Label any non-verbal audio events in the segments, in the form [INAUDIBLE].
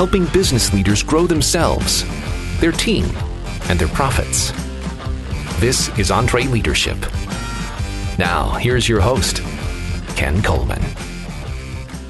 helping business leaders grow themselves, their team, and their profits. This is EntreLeadership. Now, here's your host, Ken Coleman.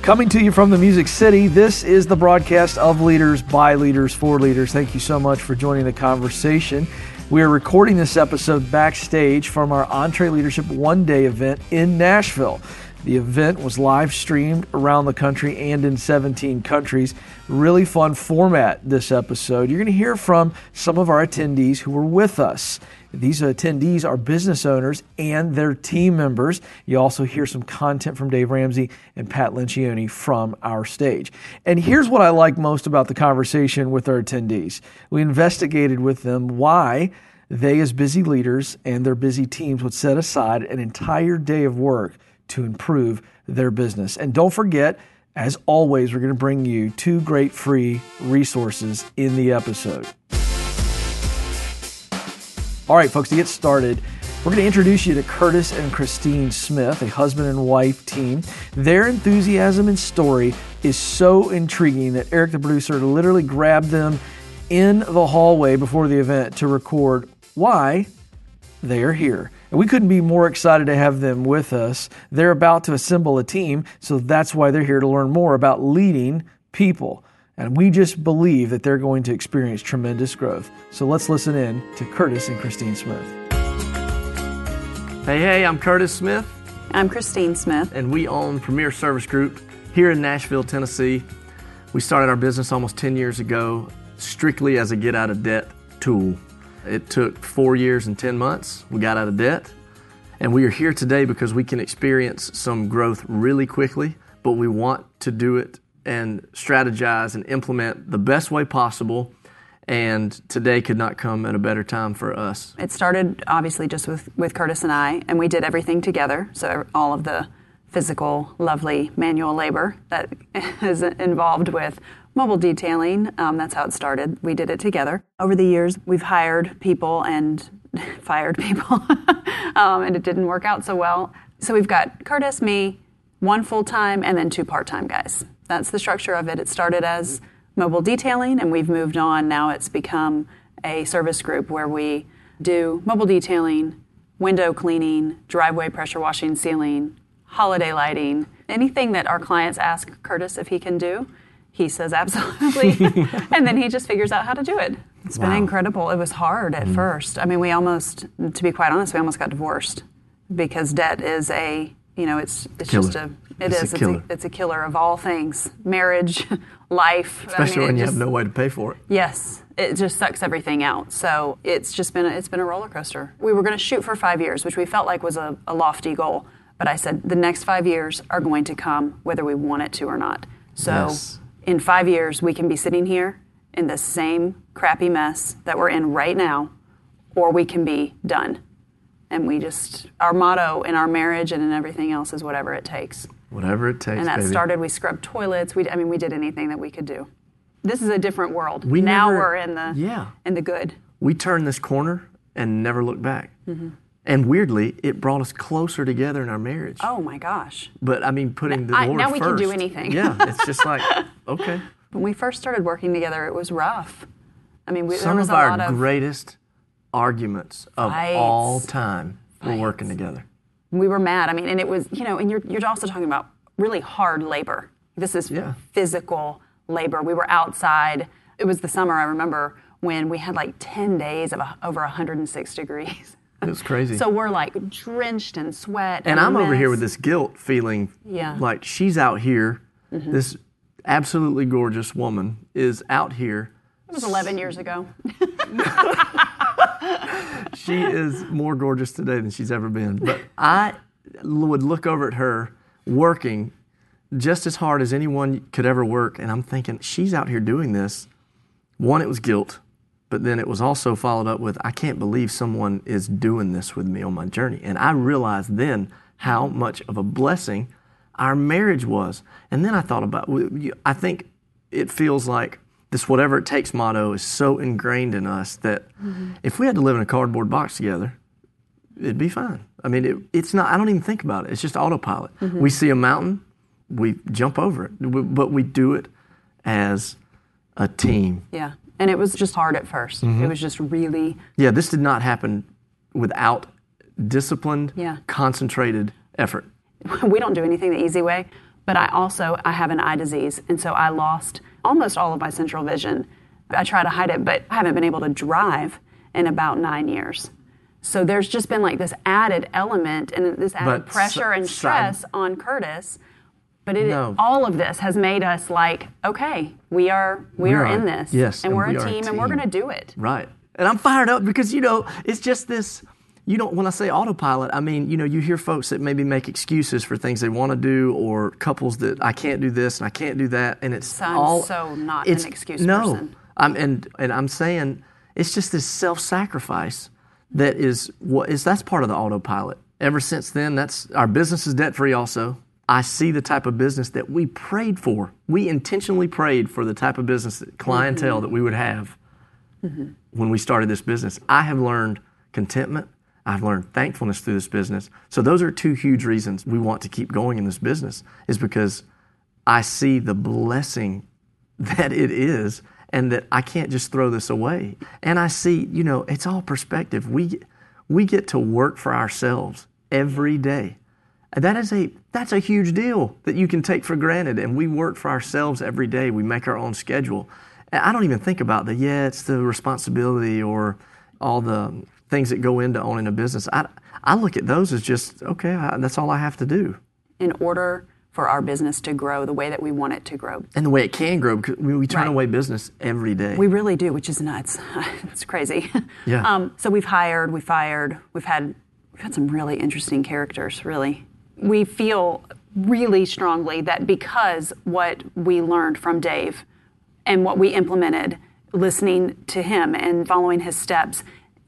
Coming to you from the Music City, this is the broadcast of Leaders by Leaders for Leaders. Thank you so much for joining the conversation. We are recording this episode backstage from our EntreLeadership One Day event in Nashville. The event was live streamed around the country and in 17 countries. Really fun format this episode. You're going to hear from some of our attendees who were with us. These attendees are business owners and their team members. You also hear some content from Dave Ramsey and Pat Lencioni from our stage. And here's what I like most about the conversation with our attendees. We investigated with them why they, as busy leaders and their busy teams, would set aside an entire day of work to improve their business. And don't forget, as always, we're going to bring you two great free resources in the episode. All right, folks, to get started, we're going to introduce you to Curtis and Christine Smith, a husband and wife team. Their enthusiasm and story is so intriguing that Eric, the producer, literally grabbed them in the hallway before the event to record why they are here. And we couldn't be more excited to have them with us. They're about to assemble a team, so that's why they're here to learn more about leading people. And we just believe that they're going to experience tremendous growth. So let's listen in to Curtis and Christine Smith. Hey, hey, I'm Curtis Smith. I'm Christine Smith. And we own Premier Service Group here in Nashville, Tennessee. We started our business almost 10 years ago strictly as a get out of debt tool. It took four years and 10 months. We got out of debt. And we are here today because we can experience some growth really quickly, but we want to do it and strategize and implement the best way possible. And today could not come at a better time for us. It started obviously just with, with Curtis and I, and we did everything together. So all of the physical, lovely manual labor that [LAUGHS] is involved with mobile detailing. Um, that's how it started. We did it together. Over the years, we've hired people and [LAUGHS] fired people, [LAUGHS] um, and it didn't work out so well. So we've got Curtis, me, one full time, and then two part time guys. That's the structure of it. It started as mobile detailing, and we've moved on. Now it's become a service group where we do mobile detailing, window cleaning, driveway pressure washing, ceiling, holiday lighting, anything that our clients ask Curtis if he can do he says absolutely. [LAUGHS] And then he just figures out how to do it. It's wow. been incredible. It was hard at mm. first. I mean we almost to be quite honest we almost got divorced because debt is a you know it's it's killer. just a it it's is. A it's, a, it's, a, killer of all things. Marriage [LAUGHS] life. Especially I mean, when you just, have no way to pay for it. Yes. It just sucks everything out. So it's just been a, it's been a roller coaster. We were going to shoot for five years which we felt like was a, a lofty goal. But i said the next five years are going to come whether we want it to or not. So yes in five years, we can be sitting here in the same crappy mess that we're in right now, or we can be done. And we just, our motto in our marriage and in everything else is whatever it takes. Whatever it takes. And that baby. started, we scrubbed toilets. We, I mean, we did anything that we could do. This is a different world. We now never, we're in the, yeah. in the good. We turned this corner and never looked back. Mm-hmm. And weirdly, it brought us closer together in our marriage. Oh my gosh. But I mean, putting the I, Lord Now we first, can do anything. yeah, it's just like, [LAUGHS] okay. When we first started working together, it was rough. I mean, we, Some there was of a our lot of greatest arguments of Fights. all time were working together. we were mad. I mean, and it was, you know, and you're, you're also talking about really hard labor. This is Yeah. physical labor. We were outside. It was the summer, I remember, when we had like 10 days of a, over 106 degrees. It was crazy. So we're like drenched in sweat. and I'm over here with this guilt feeling Yeah. Mm-hmm. like she's out here. This absolutely gorgeous woman is out here. It was 11 years ago. [LAUGHS] She is more gorgeous today than she's ever been. But I would look over at her working just as hard as anyone could ever work. And I'm thinking, she's out here doing this. One, it was guilt. But then it was also followed up with, I can't believe someone is doing this with me on my journey. And I realized then how much of a blessing our marriage was. And then I thought about, I think it feels like this whatever it takes motto is so ingrained in us that mm-hmm. if we had to live in a cardboard box together, it'd be fine. I mean, it, it's not, I don't even think about it. It's just autopilot. Mm-hmm. We see a mountain, we jump over it, but we do it as a team. Yeah. And it was just hard at 1st Mm-hmm. It was just really, Yeah, this did not happen without disciplined, Yeah. concentrated effort. [LAUGHS] we don't do anything the easy way. But I also, I have an eye disease. And so I lost almost all of my central vision. I try to hide it, but I haven't been able to drive in about nine years. So there's just been like this added element and this added But pressure and side- stress on Curtis. But it, No. all of this has made us like, okay, we are we, We are, are- in this, yes, and and we're we a are a team, and we're going to do it. Right. And I'm fired up because, you know, it's just this. You know, when I say autopilot, I mean, you know, you hear folks that maybe make excuses for things they want to do or couples that I can't do this and I can't do that. And it's So all. so not an excuse no, person. I'm, and, and I'm saying it's just this self sacrifice that is what is that's part of the autopilot. Ever since then, that's our business is debt free also. I see the type of business that we prayed for. We intentionally prayed for the type of business clientele Mm-hmm. that we would have when we started this business. I have learned contentment. I've learned thankfulness through this business. So those are two huge reasons we want to keep going in this business is because I see the blessing [LAUGHS] that it is and that I can't just throw this away. And I see, you know, it's all perspective. We we get to work for ourselves every day. That is a that's a huge deal that you can take for granted. And we work for ourselves every day. We make our own schedule. And I don't even think about the yeah, it's the responsibility or all the things that go into owning a business. I I look at those as just okay. I, that's all I have to do. In order for our business to grow the way that we want it to grow, And the way it can grow because we, we turn Right. away business every day. We really do, which is nuts. [LAUGHS] it's crazy. Yeah. Um, so we've hired, we fired, we've had we've had some really interesting characters. Really, we feel really strongly that because what we learned from Dave and what we implemented, listening to him and following his steps,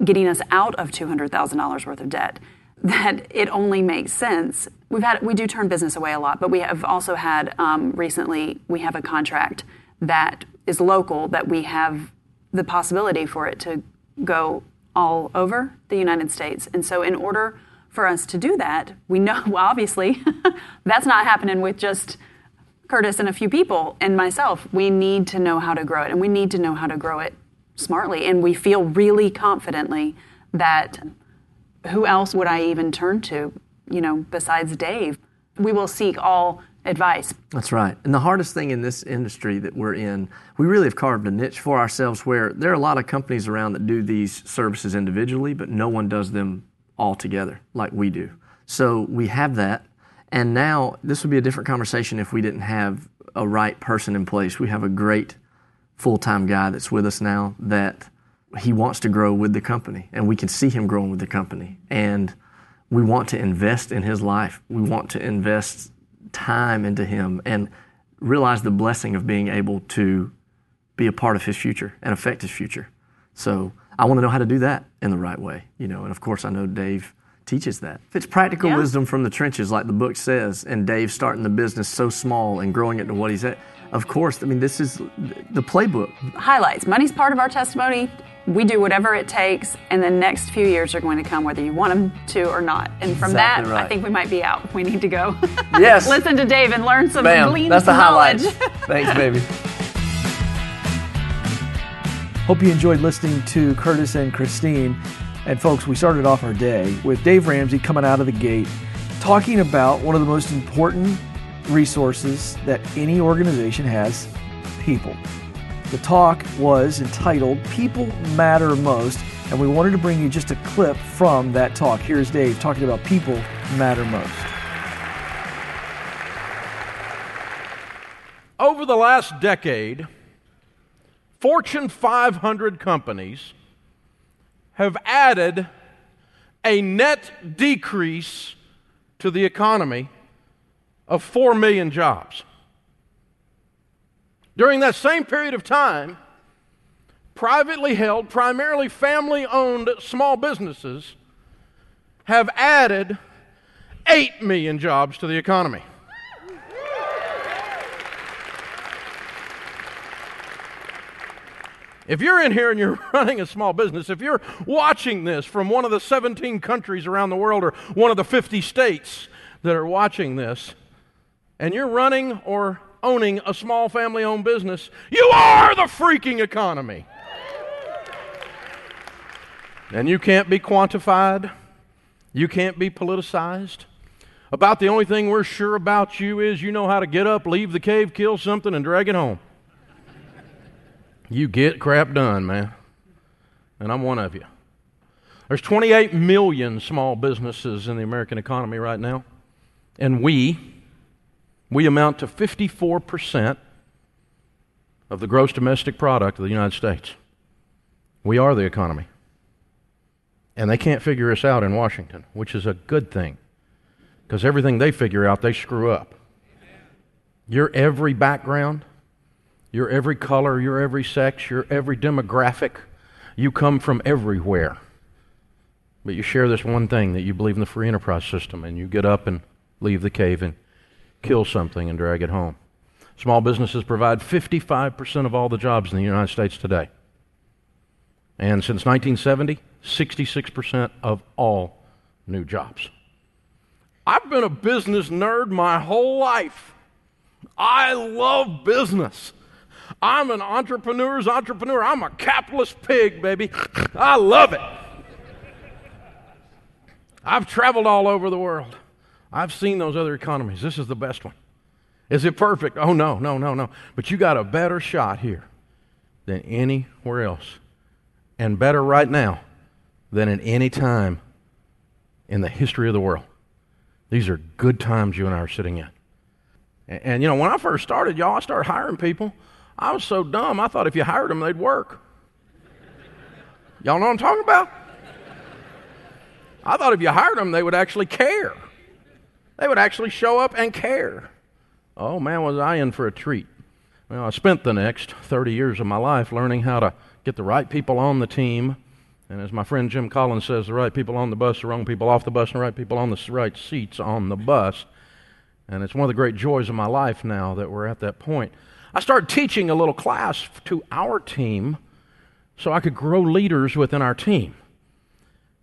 getting us out of two hundred thousand dollars worth of debt, that it only makes sense. We've had we do turn business away a lot, but we have also had um, recently we have a contract that is local that we have the possibility for it to go all over the United States. And so, in order for us to do that, we know [LAUGHS] well, obviously [LAUGHS] that's not happening with just Curtis and a few people and myself. We need to know how to grow it, and we need to know how to grow it smartly. And we feel really confidently that who else would I even turn to, you know, besides Dave? We will seek all advice. That's right. And the hardest thing in this industry that we're in, we really have carved a niche for ourselves where there are a lot of companies around that do these services individually, but no one does them all together like we do. So we have that. And now this would be a different conversation if we didn't have a right person in place. We have a great full time guy that's with us now that he wants to grow with the company, and we can see him growing with the company. And we want to invest in his life. We want to invest time into him and realize the blessing of being able to be a part of his future and affect his future. So I want to know how to do that in the right way, you know. And of course, I know Dave teaches that. If it's practical Yeah. wisdom from the trenches, like the book says, and Dave starting the business so small and growing it to what he's at, of course, I mean, this is the playbook. highlights. Money's part of our testimony. We do whatever it takes, and the next few years are going to come whether you want them to or not. And from Exactly that, I think we might be out. We need to go. [LAUGHS] Yes. Listen to Dave and learn some Bam, that's the some highlights. [LAUGHS] Thanks, baby. Hope you enjoyed listening to Curtis and Christine. And folks, we started off our day with Dave Ramsey coming out of the gate talking about one of the most important resources that any organization has people. The talk was entitled People Matter Most, and we wanted to bring you just a clip from that talk. Here's Dave talking about people matter most. Over the last decade, Fortune 500 companies have added a net decrease to the economy of 4 million jobs. During that same period of time, privately held, primarily family owned small businesses have added 8 million jobs to the economy. If you're in here and you're [LAUGHS] running a small business, if you're watching this from one of the 17 countries around the world or one of the 50 states that are watching this, and you're running or owning a small family owned business, you are the freaking economy. And you can't be quantified, you can't be politicized. About the only thing we're sure about you is you know how to get up, leave the cave, kill something, and drag it home. You get crap done, man. And I'm one of you. There's 28 million small businesses in the American economy right now. And we, we amount to 54% of the gross domestic product of the United States. We are the economy. And they can't figure us out in Washington, which is a good thing. Because everything they figure out, they screw up. Your every background, your every color, you're every sex, you're every demographic, you come from everywhere. But you share this one thing that you believe in the free enterprise system, and you get up and leave the cave and kill something and drag it home. Small businesses provide 55% of all the jobs in the United States today. And since 1970, 66% of all new jobs. I've been a business nerd my whole life. I love business. I'm an entrepreneur's entrepreneur. I'm a capitalist pig, baby. [LAUGHS] I love it. I've traveled all over the world. I've seen those other economies. This is the best one. Is it perfect? Oh, no, no, no, no. But you got a better shot here than anywhere else. And better right now than at any time in the history of the world. These are good times you and I are sitting in. And, and, you know, when I first started, y'all, I started hiring people. I was so dumb, I thought if you hired them, they'd work. Y'all know what I'm talking about? I thought if you hired them, they would actually care. They would actually show up and care. Oh, man, was I in for a treat. Well, I spent the next 30 years of my life learning how to get the right people on the team and as my friend Jim Collins says, the right people on the bus, the wrong people off the bus, and the right people on the right seats on the bus. And it's one of the great joys of my life now that we're at that point. I started teaching a little class to our team so I could grow leaders within our team.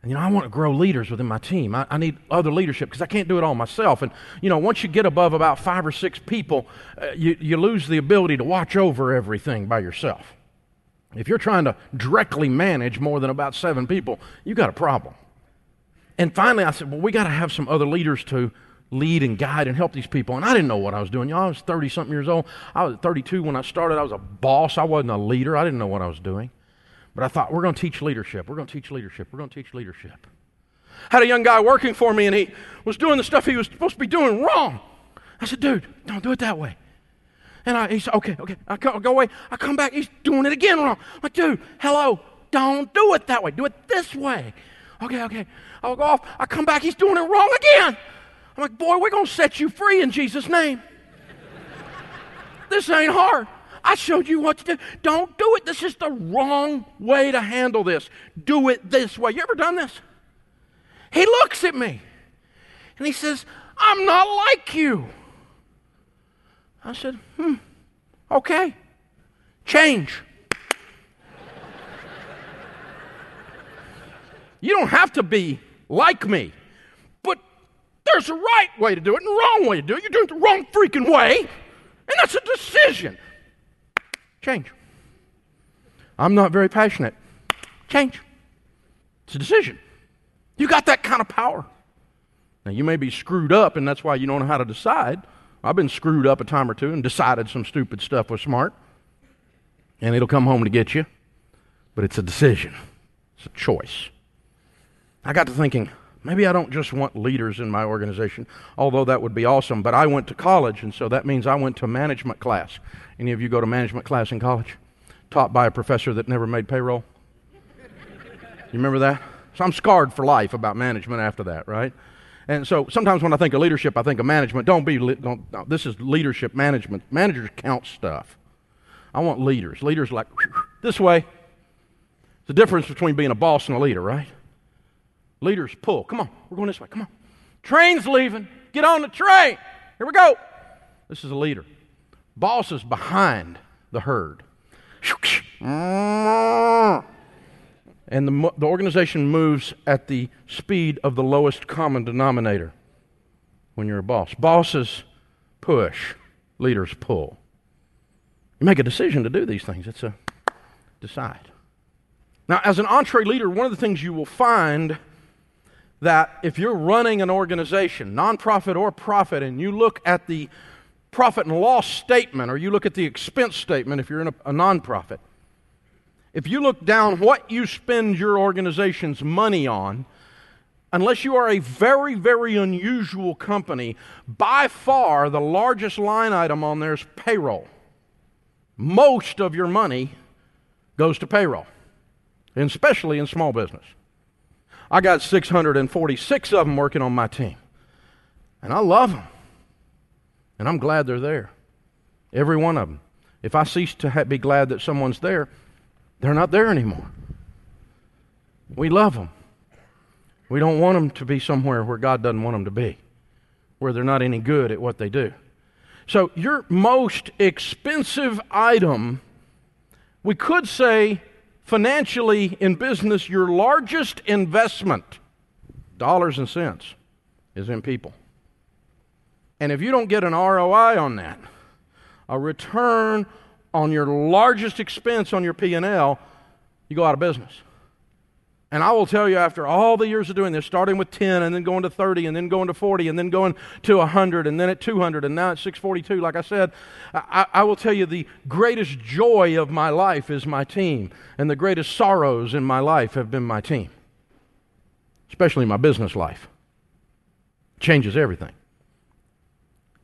And, you know, I want to grow leaders within my team. I, I need other leadership because I can't do it all myself. And, you know, once you get above about five or six people, uh, you, you lose the ability to watch over everything by yourself. If you're trying to directly manage more than about seven people, you've got a problem. And finally, I said, well, we got to have some other leaders to lead and guide and help these people. And I didn't know what I was doing. Y'all, I was 30 something years old. I was 32 when I started. I was a boss. I wasn't a leader. I didn't know what I was doing. But I thought, we're going to teach leadership. We're going to teach leadership. We're going to teach leadership. Had a young guy working for me, and he was doing the stuff he was supposed to be doing wrong. I said, dude, don't do it that way. And I, he said, okay, okay. I go, go away. I come back. He's doing it again wrong. I'm like, dude, hello. Don't do it that way. Do it this way. Okay, okay. I'll go off. I come back. He's doing it wrong again. I'm like, boy, we're going to set you free in Jesus' name. this ain't hard. I showed you what to do. Don't do it. This is the wrong way to handle this. Do it this way. You ever done this? He looks at me and he says, I'm not like you. I said, hmm, okay, change. you don't have to be like me, there's a right way to do it and a wrong way to do it. You're doing it the wrong freaking way, and that's a decision. Change. I'm not very passionate. Change. It's a decision. You got that kind of power. Now, you may be screwed up, and that's why you don't know how to decide. I've been screwed up a time or two and decided some stupid stuff was smart. And it'll come home to get you. But it's a decision, it's a choice. I got to thinking, maybe I don't just want leaders in my organization, although that would be awesome. But I went to college, and so that means I went to management class. Any of you go to management class in college? Taught by a professor that never made payroll? You remember that? So I'm scarred for life about management after that, right? And so sometimes when I think of leadership, I think of management. Don't be, don't, no, this is leadership management. Managers count stuff. I want leaders. Leaders like, this way. It's the difference between being a boss and a leader, right? Leaders pull. Come on, we're going this way. Come on. Train's leaving. Get on the train. Here we go. This is a leader. Boss is behind the herd and the, the organization moves at the speed of the lowest common denominator when you're a boss. Bosses push, leaders pull. You make a decision to do these things. It's a decide. Now, as an EntreLeader, one of the things you will find that if you're running an organization, nonprofit or profit, and you look at the profit and loss statement or you look at the expense statement if you're in a, a nonprofit, if you look down what you spend your organization's money on, unless you are a very, very unusual company, by far the largest line item on there is payroll. Most of your money goes to payroll, and especially in small business. I got 646 of them working on my team, and I love them, and I'm glad they're there. Every one of them. If I cease to ha- be glad that someone's there, they're not there anymore. We love them. We don't want them to be somewhere where God doesn't want them to be, where they're not any good at what they do. So, your most expensive item, we could say financially in business, your largest investment, dollars and cents, is in people. And if you don't get an ROI on that, a return on your largest expense on your P&L, you go out of business. And I will tell you, after all the years of doing this, starting with 10 and then going to 30 and then going to 40 and then going to 100 and then at 200 and now at 642, like I said, I, I, will tell you the greatest joy of my life is my team. And the greatest sorrows in my life have been my team, especially my business life. changes everything.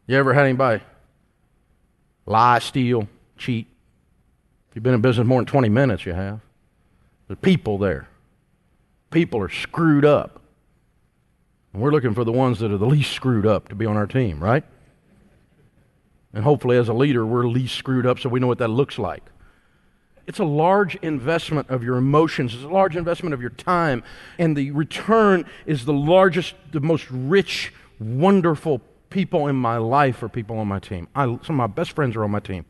You ever had anybody lie, steal, cheat? If you've been in business more than 20 minutes, you have. There's people there people are screwed up. And we're looking for the ones that are the least screwed up to be on our team, right? And hopefully, as a leader, we're least screwed up so we know what that looks like. It's a large investment of your emotions, it's a large investment of your time, and the return is the largest, the most rich, wonderful people in my life are people on my team. I, some of my best friends are on my team.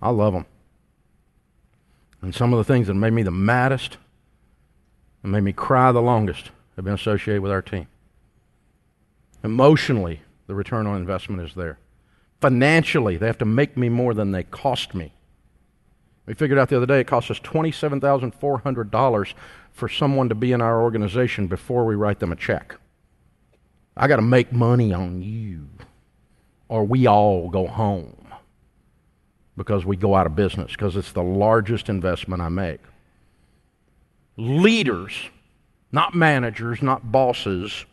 I love them. And some of the things that made me the maddest and made me cry the longest have been associated with our team. Emotionally, the return on investment is there. Financially, they have to make me more than they cost me. We figured out the other day it costs us $27,400 for someone to be in our organization before we write them a check. I got to make money on you, or we all go home because we go out of business because it's the largest investment I make leaders, not managers, not bosses,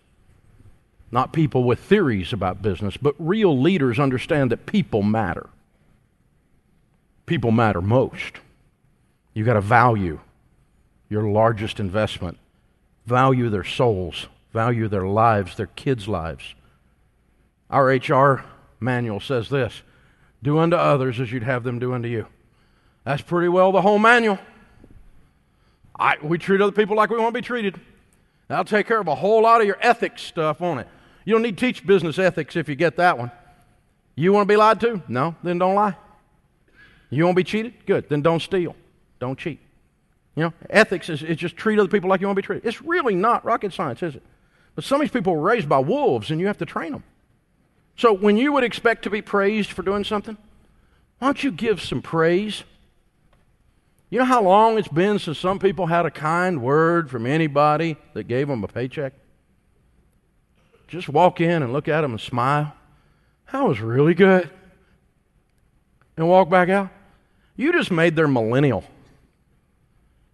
not people with theories about business, but real leaders understand that people matter. People matter most. You've got to value your largest investment, value their souls, value their lives, their kids' lives. Our HR manual says this do unto others as you'd have them do unto you. That's pretty well the whole manual. I, we treat other people like we want to be treated. That'll take care of a whole lot of your ethics stuff on it. You don't need to teach business ethics if you get that one. You want to be lied to? No, then don't lie. You want to be cheated? Good, then don't steal. Don't cheat. You know, ethics is, is just treat other people like you want to be treated. It's really not rocket science, is it? But some of these people were raised by wolves, and you have to train them. So when you would expect to be praised for doing something, why don't you give some praise you know how long it's been since some people had a kind word from anybody that gave them a paycheck? Just walk in and look at them and smile. That was really good. And walk back out. You just made their millennial.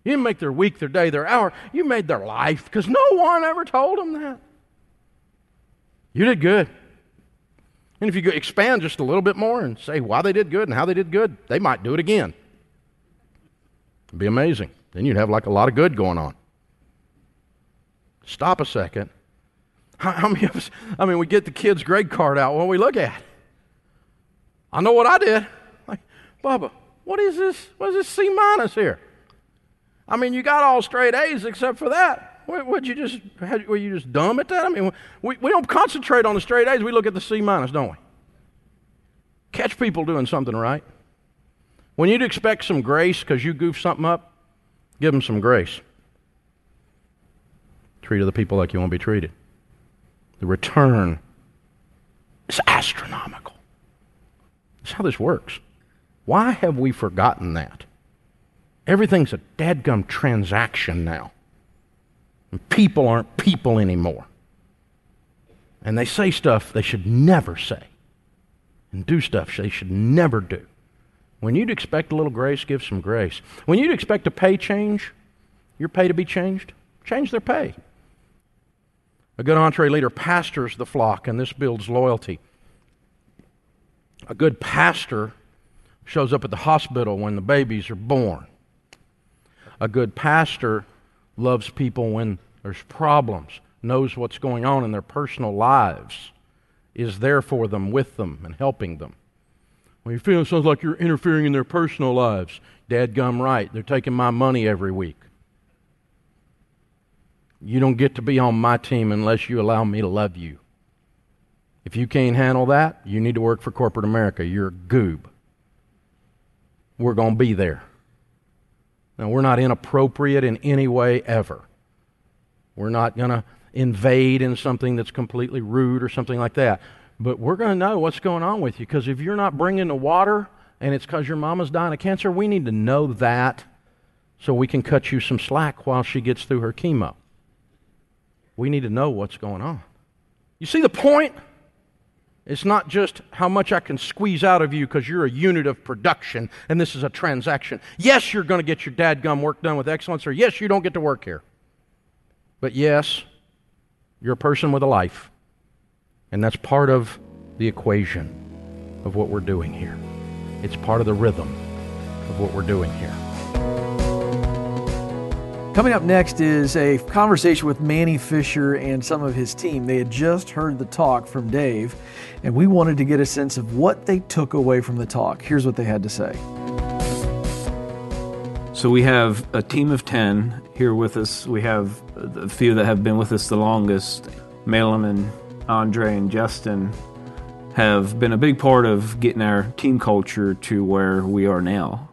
You didn't make their week, their day, their hour. You made their life because no one ever told them that. You did good. And if you expand just a little bit more and say why they did good and how they did good, they might do it again. It'd be amazing. Then you'd have like a lot of good going on. Stop a second. [LAUGHS] How, how many of us, I mean, we get the kids' grade card out. What we look at? I know what I did. Like, Bubba, what is this? What is this C minus here? I mean, you got all straight A's except for that. What would you just were you just dumb at that? I mean, we, we don't concentrate on the straight A's. We look at the C minus, don't we? Catch people doing something right. When you'd expect some grace because you goofed something up, give them some grace. Treat other people like you want to be treated. The return is astronomical. That's how this works. Why have we forgotten that? Everything's a dadgum transaction now. And people aren't people anymore. And they say stuff they should never say. And do stuff they should never do. When you'd expect a little grace, give some grace. When you'd expect a pay change, your pay to be changed, change their pay. A good EntreLeader pastors the flock, and this builds loyalty. A good pastor shows up at the hospital when the babies are born. A good pastor loves people when there's problems, knows what's going on in their personal lives, is there for them, with them, and helping them. When you feel it sounds like you're interfering in their personal lives, Dad gum right. They're taking my money every week. You don't get to be on my team unless you allow me to love you. If you can't handle that, you need to work for corporate America. You're a goob. We're going to be there. Now, we're not inappropriate in any way ever. We're not going to invade in something that's completely rude or something like that. But we're going to know what's going on with you because if you're not bringing the water and it's because your mama's dying of cancer, we need to know that so we can cut you some slack while she gets through her chemo. We need to know what's going on. You see the point? It's not just how much I can squeeze out of you because you're a unit of production and this is a transaction. Yes, you're going to get your dadgum work done with excellence, or yes, you don't get to work here. But yes, you're a person with a life. And that's part of the equation of what we're doing here. It's part of the rhythm of what we're doing here. Coming up next is a conversation with Manny Fisher and some of his team. They had just heard the talk from Dave, and we wanted to get a sense of what they took away from the talk. Here's what they had to say. So we have a team of 10 here with us. We have a few that have been with us the longest. Malin and Andre and Justin have been a big part of getting our team culture to where we are now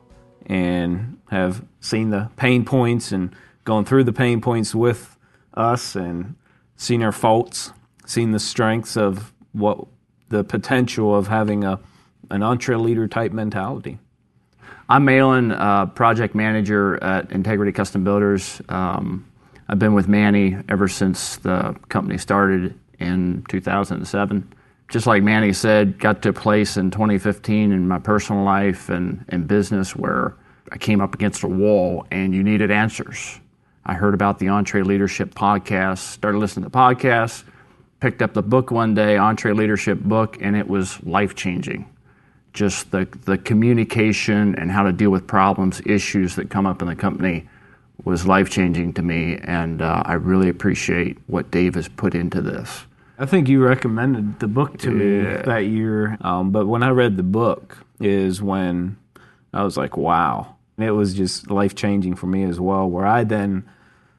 and have seen the pain points and gone through the pain points with us and seen our faults, seen the strengths of what the potential of having a an EntreLeader type mentality. I'm Malin, uh, project manager at Integrity Custom Builders. Um, I've been with Manny ever since the company started in 2007. Just like Manny said, got to a place in 2015 in my personal life and, and business where I came up against a wall and you needed answers. I heard about the EntreLeadership podcast, started listening to podcasts, picked up the book one day, EntreLeadership book, and it was life changing. Just the, the communication and how to deal with problems, issues that come up in the company was life changing to me, and uh, I really appreciate what Dave has put into this. I think you recommended the book to Yeah. me that year, um, but when I read the book, is when I was like, "Wow!" It was just life changing for me as well. Where I then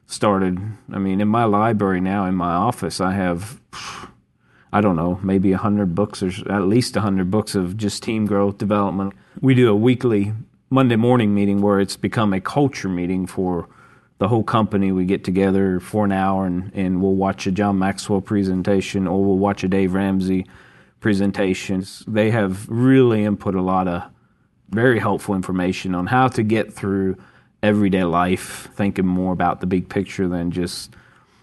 started. I mean, in my library now, in my office, I have. I don't know, maybe a hundred books or at least a hundred books of just team growth development. We do a weekly Monday morning meeting where it's become a culture meeting for the whole company. We get together for an hour and, and we'll watch a John Maxwell presentation or we'll watch a Dave Ramsey presentation. They have really input a lot of very helpful information on how to get through everyday life, thinking more about the big picture than just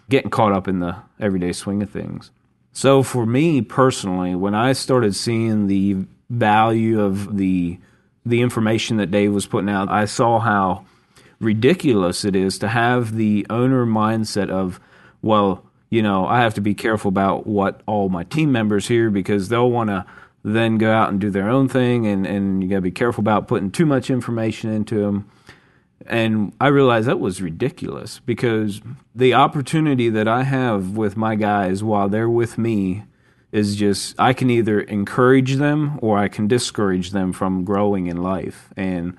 getting caught up in the everyday swing of things. So for me personally, when I started seeing the value of the the information that Dave was putting out, I saw how ridiculous it is to have the owner mindset of, well, you know, I have to be careful about what all my team members hear because they'll want to then go out and do their own thing, and, and you got to be careful about putting too much information into them. And I realized that was ridiculous because the opportunity that I have with my guys while they're with me is just I can either encourage them or I can discourage them from growing in life. And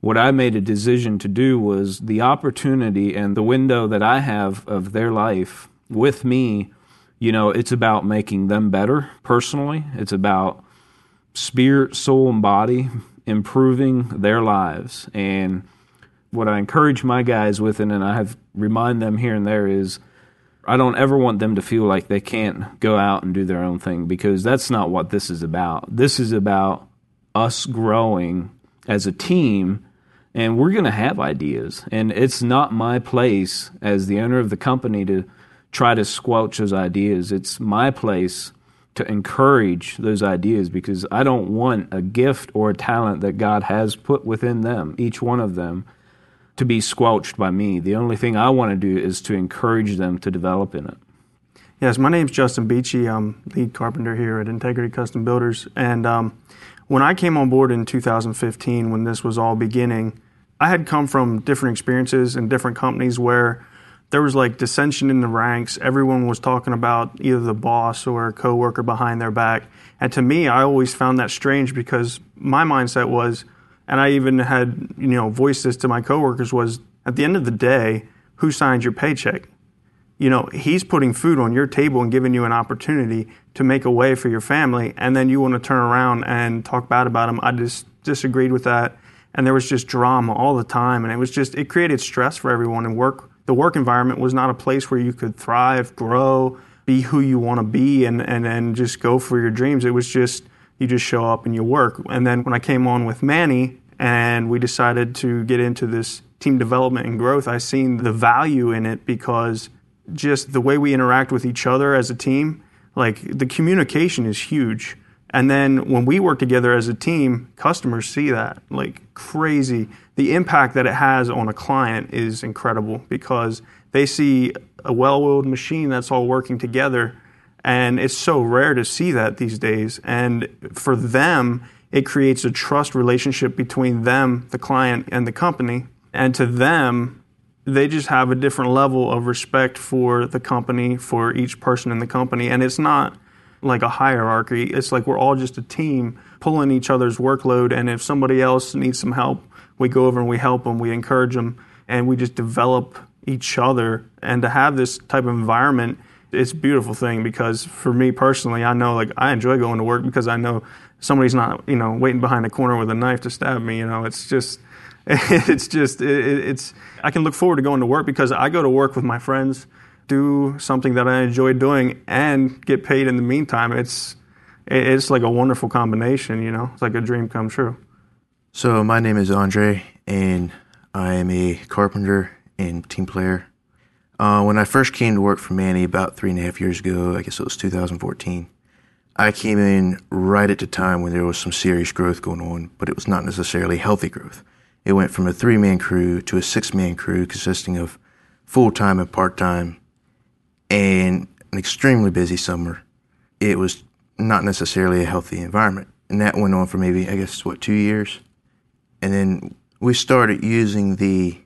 what I made a decision to do was the opportunity and the window that I have of their life with me, you know, it's about making them better personally. It's about spirit, soul, and body improving their lives. And what I encourage my guys with, and I have remind them here and there is, I don't ever want them to feel like they can't go out and do their own thing because that's not what this is about. This is about us growing as a team and we're going to have ideas and it's not my place as the owner of the company to try to squelch those ideas it's my place to encourage those ideas because I don't want a gift or a talent that God has put within them each one of them to be squelched by me the only thing I want to do is to encourage them to develop in it Yes, my name's Justin Beachy. I'm lead carpenter here at Integrity Custom Builders. And um, when I came on board in 2015, when this was all beginning, I had come from different experiences in different companies where there was like dissension in the ranks. Everyone was talking about either the boss or a coworker behind their back. And to me, I always found that strange because my mindset was, and I even had, you know, voiced this to my coworkers was at the end of the day, who signs your paycheck? you know, he's putting food on your table and giving you an opportunity to make a way for your family, and then you want to turn around and talk bad about him. I just disagreed with that, and there was just drama all the time, and it was just it created stress for everyone. And work, the work environment was not a place where you could thrive, grow, be who you want to be, and and and just go for your dreams. It was just you just show up and you work. And then when I came on with Manny, and we decided to get into this team development and growth, I seen the value in it because just the way we interact with each other as a team, like the communication is huge. And then when we work together as a team, customers see that like crazy. The impact that it has on a client is incredible because they see a well oiled machine that's all working together. And it's so rare to see that these days. And for them, it creates a trust relationship between them, the client, and the company. And to them, they just have a different level of respect for the company, for each person in the company. And it's not like a hierarchy. It's like we're all just a team pulling each other's workload. And if somebody else needs some help, we go over and we help them, we encourage them, and we just develop each other. And to have this type of environment, it's a beautiful thing because for me personally, I know like I enjoy going to work because I know somebody's not, you know, waiting behind the corner with a knife to stab me. You know, it's just [LAUGHS] it's just it, it's I can look forward to going to work because I go to work with my friends, do something that I enjoy doing, and get paid in the meantime. It's it's like a wonderful combination, you know. It's like a dream come true. So my name is Andre, and I am a carpenter and team player. Uh, when I first came to work for Manny about three and a half years ago, I guess it was 2014. I came in right at the time when there was some serious growth going on, but it was not necessarily healthy growth. It went from a three man crew to a six man crew consisting of full time and part time, and an extremely busy summer. It was not necessarily a healthy environment. And that went on for maybe, I guess, what, two years? And then we started using the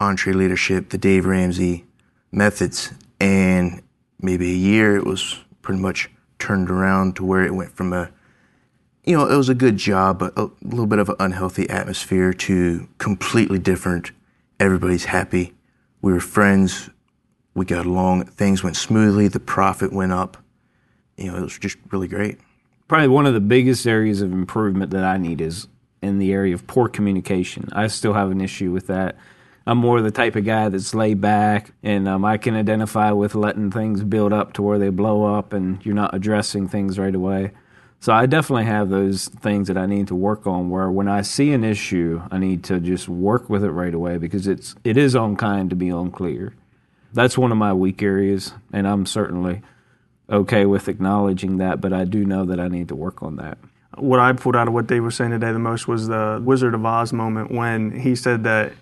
EntreLeadership, the Dave Ramsey methods, and maybe a year it was pretty much turned around to where it went from a you know, it was a good job, but a little bit of an unhealthy atmosphere to completely different. Everybody's happy. We were friends. We got along. Things went smoothly. The profit went up. You know, it was just really great. Probably one of the biggest areas of improvement that I need is in the area of poor communication. I still have an issue with that. I'm more the type of guy that's laid back, and um, I can identify with letting things build up to where they blow up, and you're not addressing things right away. So I definitely have those things that I need to work on where when I see an issue, I need to just work with it right away because it's it is unkind to be unclear. That's one of my weak areas and I'm certainly okay with acknowledging that, but I do know that I need to work on that. What I pulled out of what Dave was saying today the most was the Wizard of Oz moment when he said that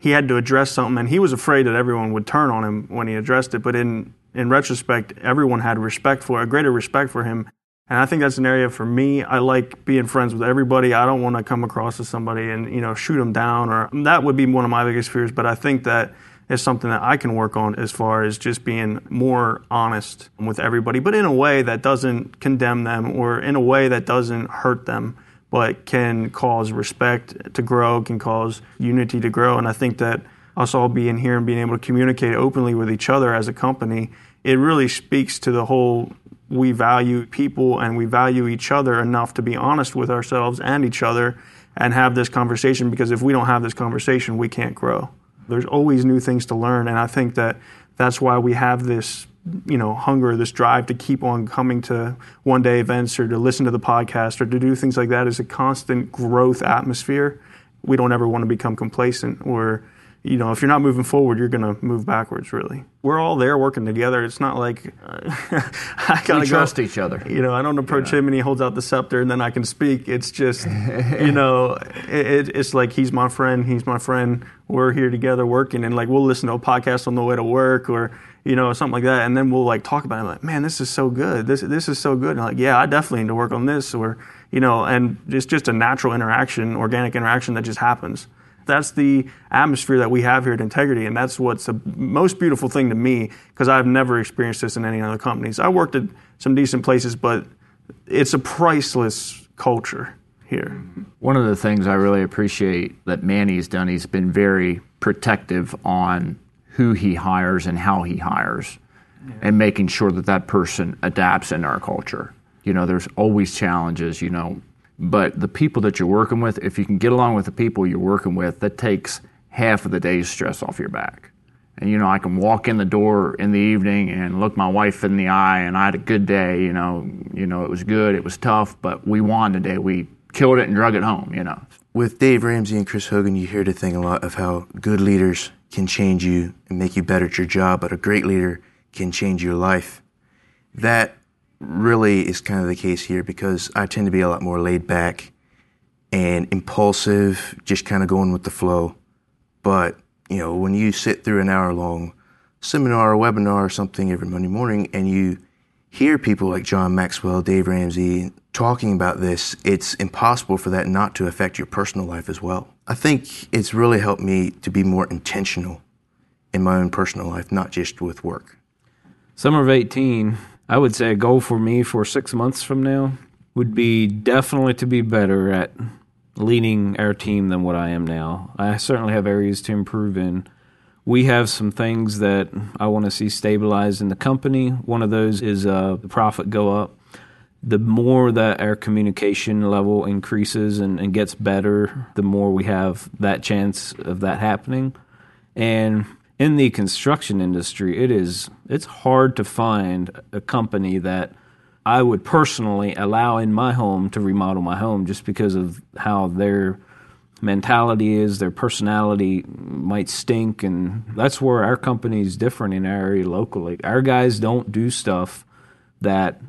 he had to address something and he was afraid that everyone would turn on him when he addressed it, but in in retrospect, everyone had respect for a greater respect for him and I think that's an area for me. I like being friends with everybody. I don't want to come across as somebody and you know shoot them down, or that would be one of my biggest fears. But I think that is something that I can work on as far as just being more honest with everybody, but in a way that doesn't condemn them or in a way that doesn't hurt them, but can cause respect to grow, can cause unity to grow. And I think that us all being here and being able to communicate openly with each other as a company, it really speaks to the whole we value people and we value each other enough to be honest with ourselves and each other and have this conversation because if we don't have this conversation, we can't grow. There's always new things to learn, and I think that that's why we have this you know hunger, this drive to keep on coming to one day events or to listen to the podcast or to do things like that is a constant growth atmosphere. We don't ever want to become complacent or you know, if you're not moving forward, you're going to move backwards. Really, we're all there working together. It's not like uh, [LAUGHS] I gotta we trust each other. You know, I don't approach yeah. him and he holds out the scepter and then I can speak. It's just, you [LAUGHS] know, it, it's like he's my friend. He's my friend. We're here together working, and like we'll listen to a podcast on the way to work or you know something like that, and then we'll like talk about it. Like, man, this is so good. This this is so good. And like, yeah, I definitely need to work on this, or you know, and it's just a natural interaction, organic interaction that just happens that's the atmosphere that we have here at Integrity, and that's what's the most beautiful thing to me because I've never experienced this in any other companies. I worked at some decent places, but it's a priceless culture here. One of the things I really appreciate that Manny's done, he's been very protective on who he hires and how he hires, yeah. and making sure that that person adapts in our culture. You know, there's always challenges. You know, but the people that you're working with, if you can get along with the people you're working with, that takes half of the day's stress off your back. And you know, I can walk in the door in the evening and look my wife in the eye, and I had a good day. You know, you know, it was good, it was tough, but we won today. We killed it and drug it home. You know. With Dave Ramsey and Chris Hogan, you hear the thing a lot of how good leaders can change you and make you better at your job, but a great leader can change your life. That really is kind of the case here because I tend to be a lot more laid back and impulsive, just kind of going with the flow. But, you know, when you sit through an hour long seminar or webinar or something every Monday morning and you hear people like John Maxwell, Dave Ramsey talking about this, it's impossible for that not to affect your personal life as well. I think it's really helped me to be more intentional in my own personal life, not just with work. Summer of 18, I would say a goal for me for six months from now would be definitely to be better at leading our team than what I am now. I certainly have areas to improve in. We have some things that I want to see stabilized in the company. One of those is uh, the profit go up. The more that our communication level increases and, and gets better, the more we have that chance of that happening. And in the construction industry, it is it's hard to find a company that I would personally allow in my home to remodel my home just because of how their mentality is, their personality might stink, and that's where our company is different in our area locally. Our guys don't do stuff that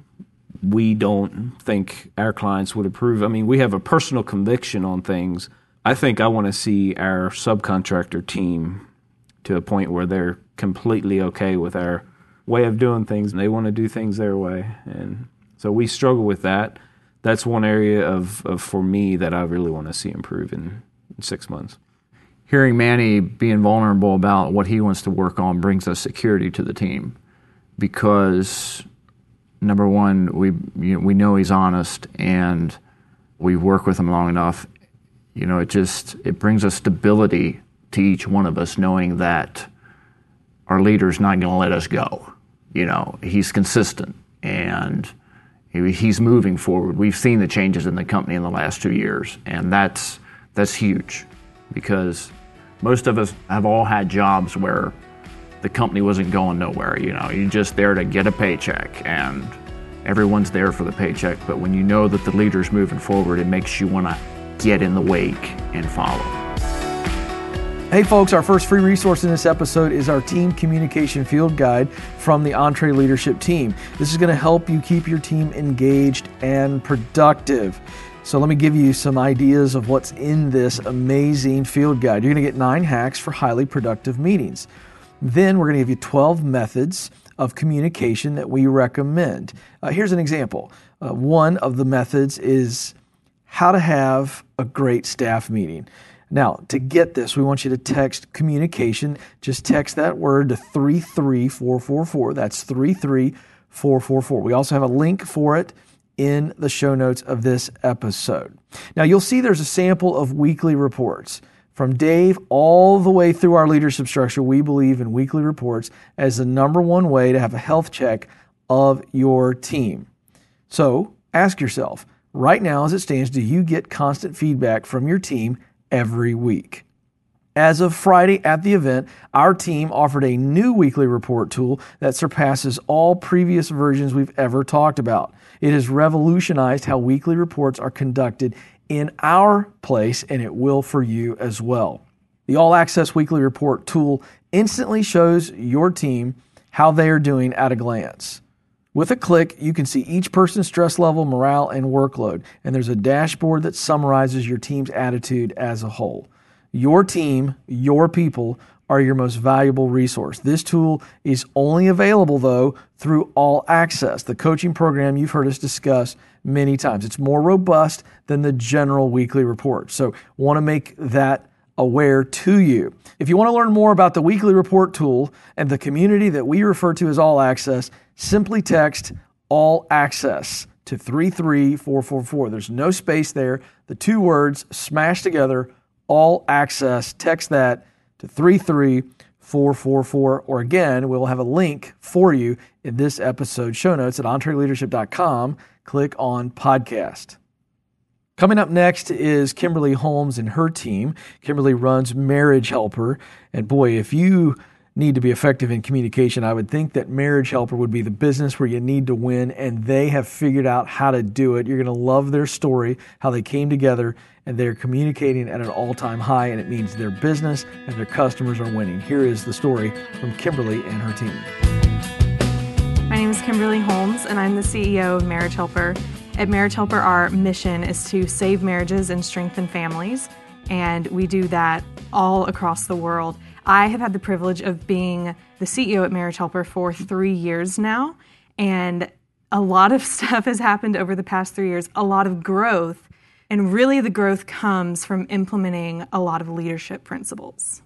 we don't think our clients would approve. I mean, we have a personal conviction on things. I think I want to see our subcontractor team to a point where they're completely okay with our way of doing things and they want to do things their way. And so we struggle with that. That's one area of, of for me that I really want to see improve in, in six months. Hearing Manny being vulnerable about what he wants to work on brings us security to the team because number one, we you know, we know he's honest and we work with him long enough. You know, it just it brings us stability to each one of us, knowing that our leader's not going to let us go. You know, he's consistent and he's moving forward. We've seen the changes in the company in the last two years, and that's that's huge because most of us have all had jobs where the company wasn't going nowhere. You know, you're just there to get a paycheck, and everyone's there for the paycheck. But when you know that the leader's moving forward, it makes you want to get in the wake and follow. Hey, folks, our first free resource in this episode is our Team Communication Field Guide from the EntreLeadership team. This is going to help you keep your team engaged and productive. So, let me give you some ideas of what's in this amazing field guide. You're going to get nine hacks for highly productive meetings. Then, we're going to give you 12 methods of communication that we recommend. Uh, here's an example. Uh, one of the methods is how to have a great staff meeting. Now, to get this, we want you to text communication. Just text that word to 33444. That's 33444. We also have a link for it in the show notes of this episode. Now, you'll see there's a sample of weekly reports. From Dave all the way through our leadership structure, we believe in weekly reports as the number one way to have a health check of your team. So ask yourself right now, as it stands, do you get constant feedback from your team every week. As of Friday at the event, our team offered a new weekly report tool that surpasses all previous versions we've ever talked about. It has revolutionized how weekly reports are conducted in our place, and it will for you as well. The All Access Weekly Report tool instantly shows your team how they are doing at a glance. With a click, you can see each person's stress level, morale, and workload, and there's a dashboard that summarizes your team's attitude as a whole. Your team, your people, are your most valuable resource. This tool is only available, though, through All Access, the coaching program you've heard us discuss many times. It's more robust than the general weekly report. So, want to make that aware to you. If you want to learn more about the weekly report tool and the community that we refer to as All Access, simply text All Access to 33444. There's no space there. The two words smashed together, All Access. Text that to 33444. Or again, we'll have a link for you in this episode show notes at entreleadership.com. Click on podcast. Coming up next is Kimberly Holmes and her team. Kimberly runs Marriage Helper. And boy, if you need to be effective in communication, I would think that Marriage Helper would be the business where you need to win, and they have figured out how to do it. You're going to love their story, how they came together, and they're communicating at an all time high, and it means their business and their customers are winning. Here is the story from Kimberly and her team. My name is Kimberly Holmes, and I'm the CEO of Marriage Helper. At Marriage Helper, our mission is to save marriages and strengthen families, and we do that all across the world. I have had the privilege of being the CEO at Marriage Helper for three years now, and a lot of [LAUGHS] stuff has happened over the past three years, a lot of growth, and really the growth comes from implementing a lot of leadership principles.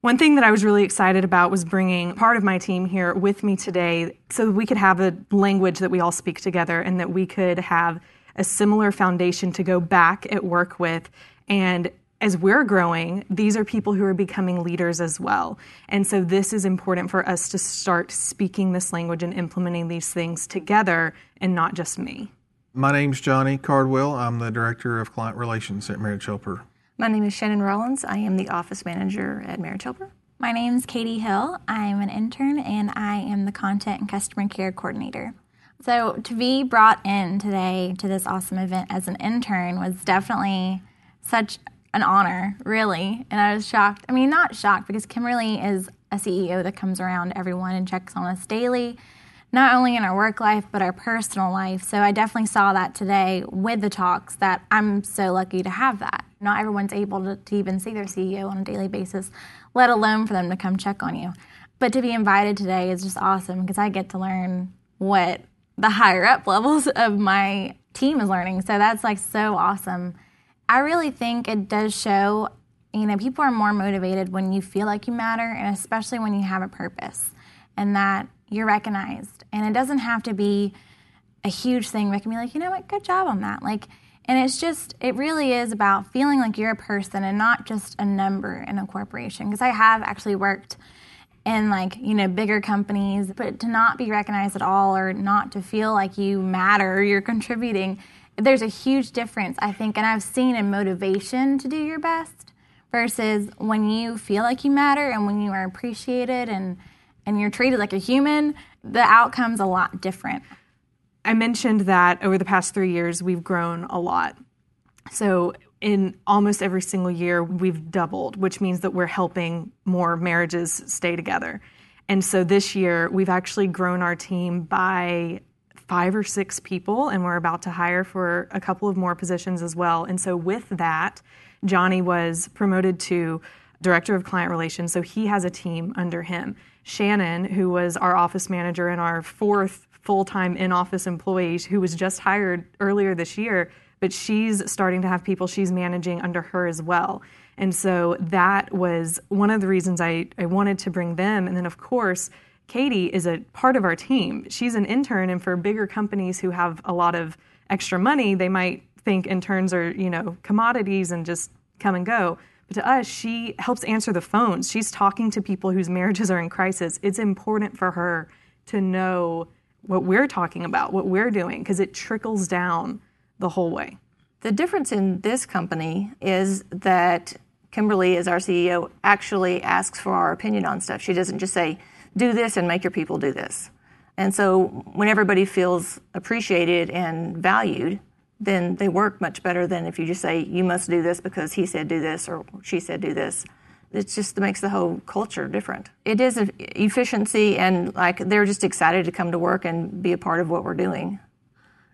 One thing that I was really excited about was bringing part of my team here with me today so we could have a language that we all speak together and that we could have a similar foundation to go back at work with. And as we're growing, these are people who are becoming leaders as well. And so this is important for us to start speaking this language and implementing these things together and not just me. My name's Johnny Cardwell. I'm the Director of Client Relations at Marriage Helper. My name is Shannon Rollins. I am the office manager at Marriage Helper. My name is Katie Hill. I'm an intern and I am the content and customer care coordinator. So, to be brought in today to this awesome event as an intern was definitely such an honor, really. And I was shocked. I mean, not shocked because Kimberly is a CEO that comes around everyone and checks on us daily not only in our work life, but our personal life. So I definitely saw that today with the talks that I'm so lucky to have that. Not everyone's able to, to even see their CEO on a daily basis, let alone for them to come check on you. But to be invited today is just awesome because I get to learn what the higher up [LAUGHS] levels of my team is learning. So that's like so awesome. I really think it does show, you know, people are more motivated when you feel like you matter and especially when you have a purpose and that you're recognized. And it doesn't have to be a huge thing. It can be like, you know what, good job on that. Like, and it's just, it really is about feeling like you're a person and not just a number in a corporation. Because I have actually worked in like, you know, bigger companies, but to not be recognized at all or not to feel like you matter, you're contributing, there's a huge difference, I think. And I've seen in motivation to do your best versus when you feel like you matter and when you are appreciated and and you're treated like a human, the outcome's a lot different. I mentioned that over the past three years, we've grown a lot. So, in almost every single year, we've doubled, which means that we're helping more marriages stay together. And so this year, we've actually grown our team by five or six people, and we're about to hire for a couple of more positions as well. And so, with that, Johnny was promoted to Director of Client Relations, so he has a team under him. Shannon, who was our office manager and our fourth full time in office employee, who was just hired earlier this year, but she's starting to have people she's managing under her as well. And so that was one of the reasons I, I wanted to bring them. And then, of course, Katie is a part of our team. She's an intern, and for bigger companies who have a lot of extra money, they might think interns are, you know, commodities and just come and go. But to us, she helps answer the phones. She's talking to people whose marriages are in crisis. It's important for her to know what we're talking about, what we're doing, because it trickles down the whole way. The difference in this company is that Kimberly, as our CEO, actually asks for our opinion on stuff. She doesn't just say, do this and make your people do this. And so when everybody feels appreciated and valued, then they work much better than if you just say, you must do this because he said do this or she said do this. It just makes the whole culture different. It is efficiency, and like they're just excited to come to work and be a part of what we're doing.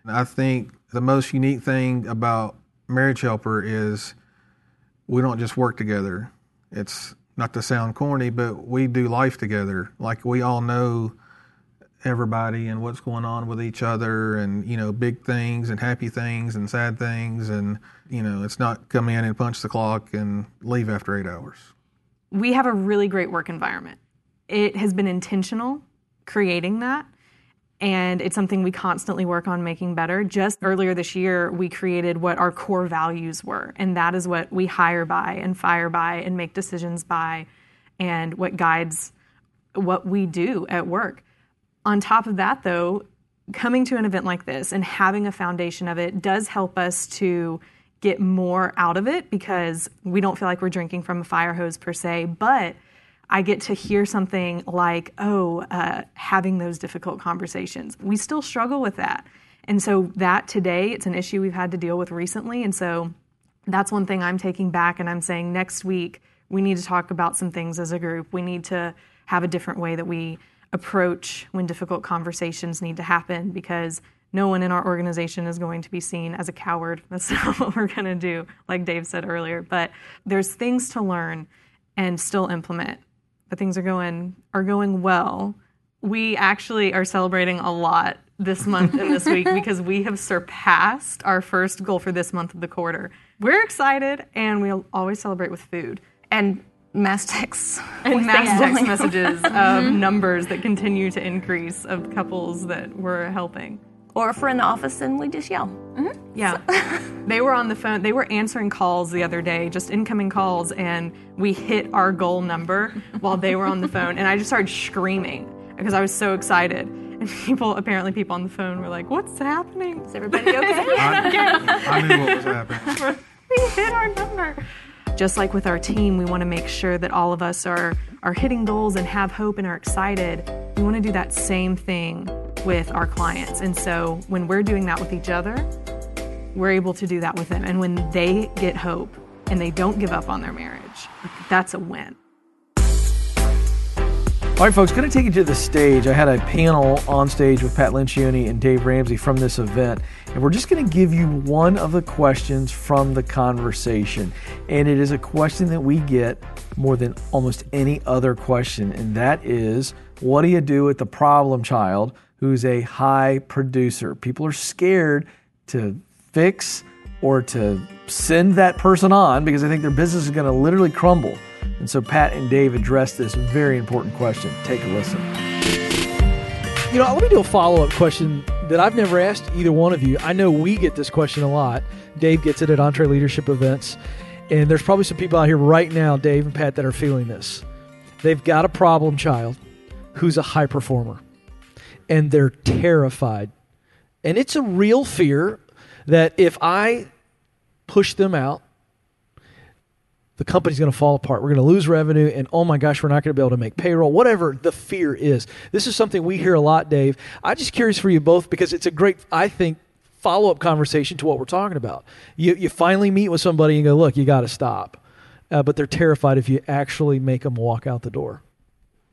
I think the most unique thing about Marriage Helper is we don't just work together. It's not to sound corny, but we do life together. Like we all know everybody and what's going on with each other and you know big things and happy things and sad things and you know it's not come in and punch the clock and leave after 8 hours. We have a really great work environment. It has been intentional creating that and it's something we constantly work on making better. Just earlier this year, we created what our core values were, and that is what we hire by and fire by and make decisions by, and what guides what we do at work. On top of that, though, coming to an event like this and having a foundation of it does help us to get more out of it because we don't feel like we're drinking from a fire hose per se, but I get to hear something like, oh, uh, having those difficult conversations. We still struggle with that. And so, that today, it's an issue we've had to deal with recently. And so, that's one thing I'm taking back and I'm saying next week, we need to talk about some things as a group. We need to have a different way that we approach when difficult conversations need to happen because no one in our organization is going to be seen as a coward. [LAUGHS] That's not what we're going to do, like Dave said earlier. But there's things to learn and still implement. But things are going are going well. We actually are celebrating a lot this month and this week [LAUGHS] because we have surpassed our first goal for this month of the quarter. We're excited and we always celebrate with food. And mass texts and mass text messages of [LAUGHS] mm-hmm. numbers that continue to increase of couples that we're helping. Or if we're in the office and we just yell. Mm-hmm. Yeah. [LAUGHS] they were on the phone, they were answering calls the other day, just incoming calls, and we hit our goal number [LAUGHS] while they were on the phone. And I just started screaming because I was so excited. And people, apparently, people on the phone were like, What's happening? Is everybody okay? [LAUGHS] I, I knew what was happening. we hit our number. Just like with our team, we want to make sure that all of us are, are hitting goals and have hope and are excited. We want to do that same thing with our clients. And so when we're doing that with each other, we're able to do that with them. And when they get hope and they don't give up on their marriage, that's a win. All right, folks, going to take you to the stage. I had a panel on stage with Pat Lencioni and Dave Ramsey from this event, and we're just going to give you one of the questions from the conversation. And it is a question that we get more than almost any other question, and that is what do you do with the problem child who's a high producer? People are scared to fix or to send that person on because they think their business is going to literally crumble. And so Pat and Dave addressed this very important question. Take a listen. You know, let me do a follow up question that I've never asked either one of you. I know we get this question a lot. Dave gets it at EntreLeadership events. And there's probably some people out here right now, Dave and Pat, that are feeling this. They've got a problem child who's a high performer, and they're terrified. And it's a real fear that if I push them out, the company's going to fall apart. We're going to lose revenue, and oh my gosh, we're not going to be able to make payroll, whatever the fear is. This is something we hear a lot, Dave. I'm just curious for you both because it's a great, I think, follow up conversation to what we're talking about. You, you finally meet with somebody and go, look, you got to stop. Uh, but they're terrified if you actually make them walk out the door.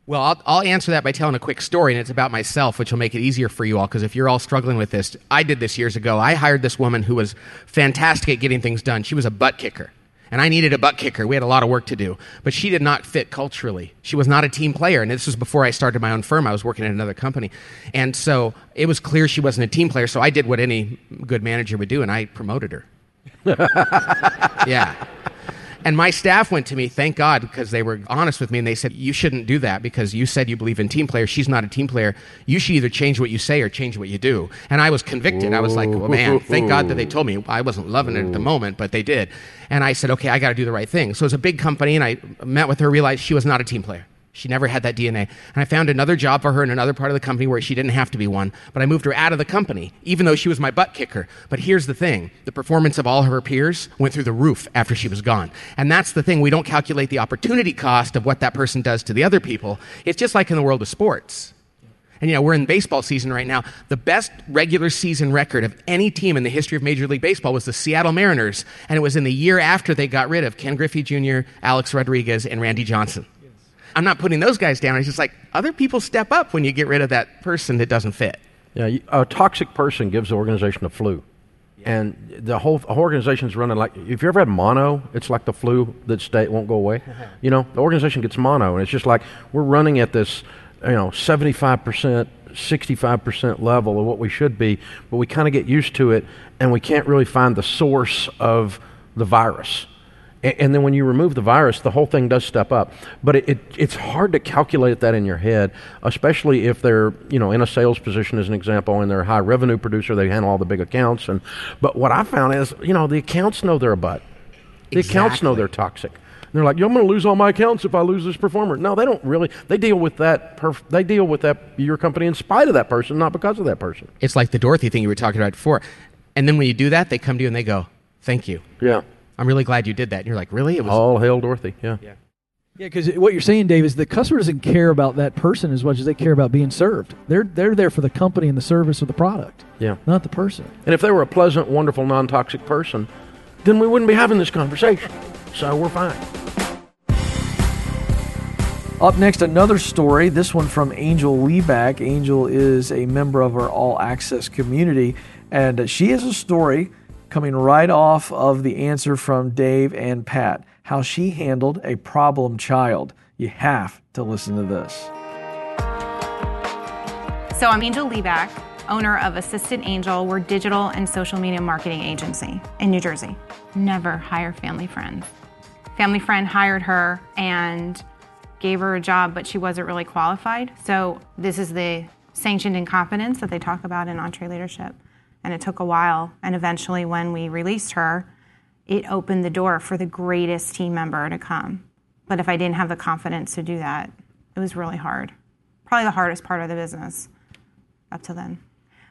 Well, I'll, I'll, answer that by telling a quick story, and it's about myself, which will make it easier for you all. Because if you're all struggling with this, I did this years ago. I hired this woman who was fantastic at getting things done. She was a butt kicker and I needed a butt kicker. We had a lot of work to do. But she did not fit culturally. She was not a team player. And this was before I started my own firm. I was working at another company. And so it was clear she wasn't a team player. So I did what any good manager would do, and I promoted her. [LAUGHS] yeah. And my staff went to me, thank God, because they were honest with me and they said, You shouldn't do that because you said you believe in team players. She's not a team player. You should either change what you say or change what you do. And I was convicted. I was like, Well, man, thank God that they told me. I wasn't loving it at the moment, but they did. And I said, Okay, I got to do the right thing. So it was a big company and I met with her, realized she was not a team player. She never had that DNA. And I found another job for her in another part of the company where she didn't have to be one, but I moved her out of the company, even though she was my butt kicker. But here's the thing the performance of all of her peers went through the roof after she was gone. And that's the thing. We don't calculate the opportunity cost of what that person does to the other people. It's just like in the world of sports. And you know, we're in baseball season right now. The best regular season record of any team in the history of Major League Baseball was the Seattle Mariners, and it was in the year after they got rid of Ken Griffey Jr., Alex Rodriguez, and Randy Johnson. I'm not putting those guys down. It's just like other people step up when you get rid of that person that doesn't fit. Yeah, a toxic person gives the organization a flu. And the whole organization's running like if you ever had mono, it's like the flu that stay won't go away. Uh-huh. you know, the organization gets mono, and it's just like we're running at this, you know, seventy five percent, sixty five percent level of what we should be, but we kind of get used to it, and we can't really find the source of the virus. And then when you remove the virus, the whole thing does step up. But it, it, it's hard to calculate that in your head, especially if they're you know in a sales position, as an example, and they're a high revenue producer. They handle all the big accounts. And but what I found is you know the accounts know they're a butt. The Exactly. accounts know they're toxic. And they're like, "Yo, I'm going to lose all my accounts if I lose this performer. No, they don't really. They deal with that. Perf- they deal with that your company in spite of that person, not because of that person. It's like the Dorothy thing you were talking about before. And then when you do that, they come to you and they go, Thank you. Yeah. I'm really glad you did that. And you're like, Really? It was All hail Dorothy. Yeah. Yeah, because what you're saying, Dave, is the customer doesn't care about that person as much as they care about being served. They're they're there for the company and the service of the product, Yeah. not the person. And if they were a pleasant, wonderful, non-toxic person, then we wouldn't be having this conversation. So we're fine. Up next, another story. This one from Angel Leeback. Angel is a member of our All Access community, and she has a story coming right off of the answer from Dave and Pat. How she handled a problem child. You have to listen to this. So I'm Angel Leeback, owner of Assistant Angel. We're digital and social media marketing agency in New Jersey. Never hire family friends. Family friend hired her and gave her a job, but she wasn't really qualified. So this is the sanctioned incompetence that they talk about in EntreLeadership. And it took a while. And eventually, when we released her, it opened the door for the greatest team member to come. But if I didn't have the confidence to do that, it was really hard. Probably the hardest part of the business up to then.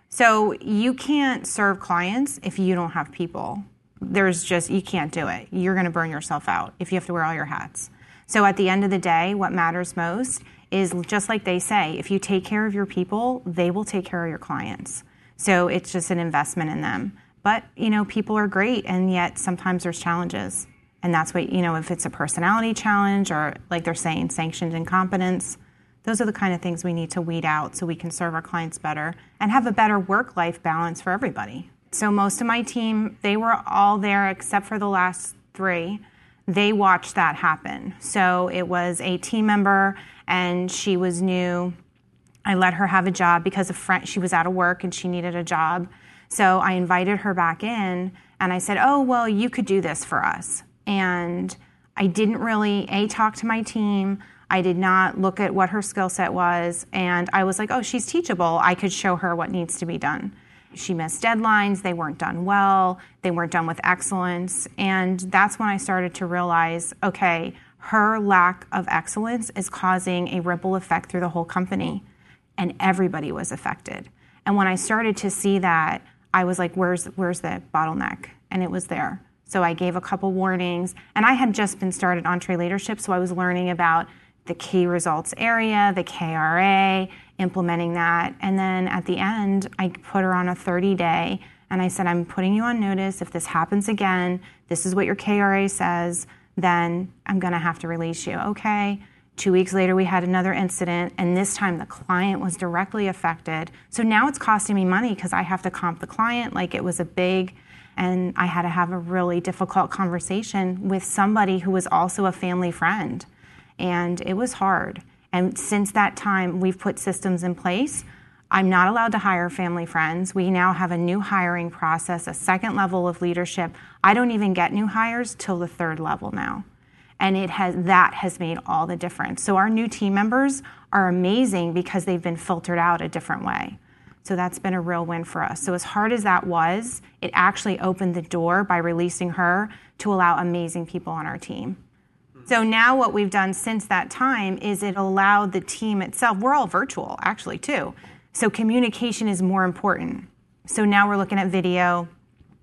So you can't serve clients if you don't have people. There's just, you can't do it. You're going to burn yourself out if you have to wear all your hats. So at the end of the day, what matters most is just like they say if you take care of your people, they will take care of your clients. So it's just an investment in them. But, you know, people are great, and yet sometimes there's challenges. And that's what, you know, if it's a personality challenge or, like they're saying, sanctioned incompetence, those are the kind of things we need to weed out so we can serve our clients better and have a better work life balance for everybody. So, most of my team, they were all there except for the last three. They watched that happen. So, it was a team member and she was new. I let her have a job because a friend, she was out of work and she needed a job. So, I invited her back in and I said, Oh, well, you could do this for us. And I didn't really a talk to my team. I did not look at what her skill set was, and I was like, "Oh, she's teachable. I could show her what needs to be done." She missed deadlines. They weren't done well. They weren't done with excellence, and that's when I started to realize, okay, her lack of excellence is causing a ripple effect through the whole company, and everybody was affected. And when I started to see that, I was like, "Where's where's the bottleneck?" And it was there. So I gave a couple warnings, and I had just been started EntreLeadership, so I was learning about the key results area, the KRA, implementing that. And then at the end, I put her on a 30 day and I said, I'm putting you on notice. If this happens again, this is what your KRA says, then I'm going to have to release you. Okay. Two weeks later, we had another incident, and this time the client was directly affected. So now it's costing me money because I have to comp the client like it was a big, and I had to have a really difficult conversation with somebody who was also a family friend and it was hard. And since that time, we've put systems in place. I'm not allowed to hire family friends. We now have a new hiring process, a second level of leadership. I don't even get new hires till the third level now. And it has that has made all the difference. So our new team members are amazing because they've been filtered out a different way. So that's been a real win for us. So as hard as that was, it actually opened the door by releasing her to allow amazing people on our team. So now what we've done since that time is it allowed the team itself, we're all virtual actually too. So communication is more important. So now we're looking at video,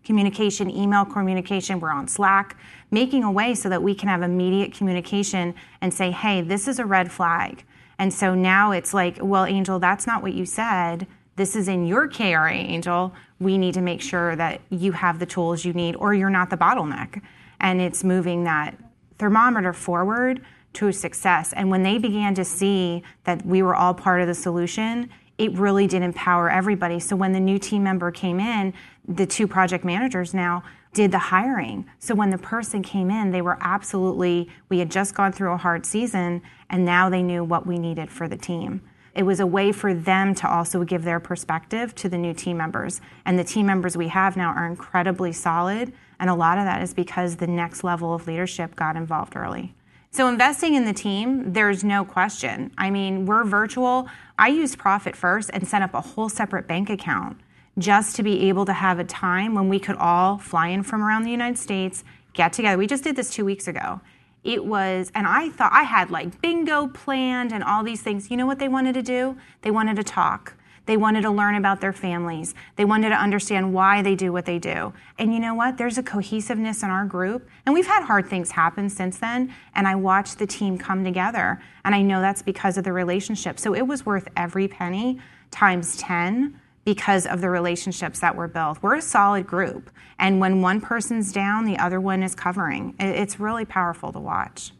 communication, email communication, we're on Slack, making a way so that we can have immediate communication and say, hey, this is a red flag. And so now it's like, well, Angel, that's not what you said. This is in your KRA, Angel. We need to make sure that you have the tools you need or you're not the bottleneck. And it's moving that thermometer forward to success. And when they began to see that we were all part of the solution, it really did empower everybody. So when the new team member came in, the two project managers now did the hiring. So when the person came in, they were absolutely, we had just gone through a hard season and now they knew what we needed for the team. It was a way for them to also give their perspective to the new team members. And the team members we have now are incredibly solid. And a lot of that is because the next level of leadership got involved early. So, investing in the team, there's no question. I mean, we're virtual. I used Profit First and set up a whole separate bank account just to be able to have a time when we could all fly in from around the United States, get together. We just did this two weeks ago. It was, and I thought I had like bingo planned and all these things. You know what they wanted to do? They wanted to talk. They wanted to learn about their families. They wanted to understand why they do what they do. And you know what? There's a cohesiveness in our group. And we've had hard things happen since then. And I watched the team come together. And I know that's because of the relationship. So it was worth every penny times 10 because of the relationships that were built. We're a solid group. And when one person's down, the other one is covering. It's really powerful to watch.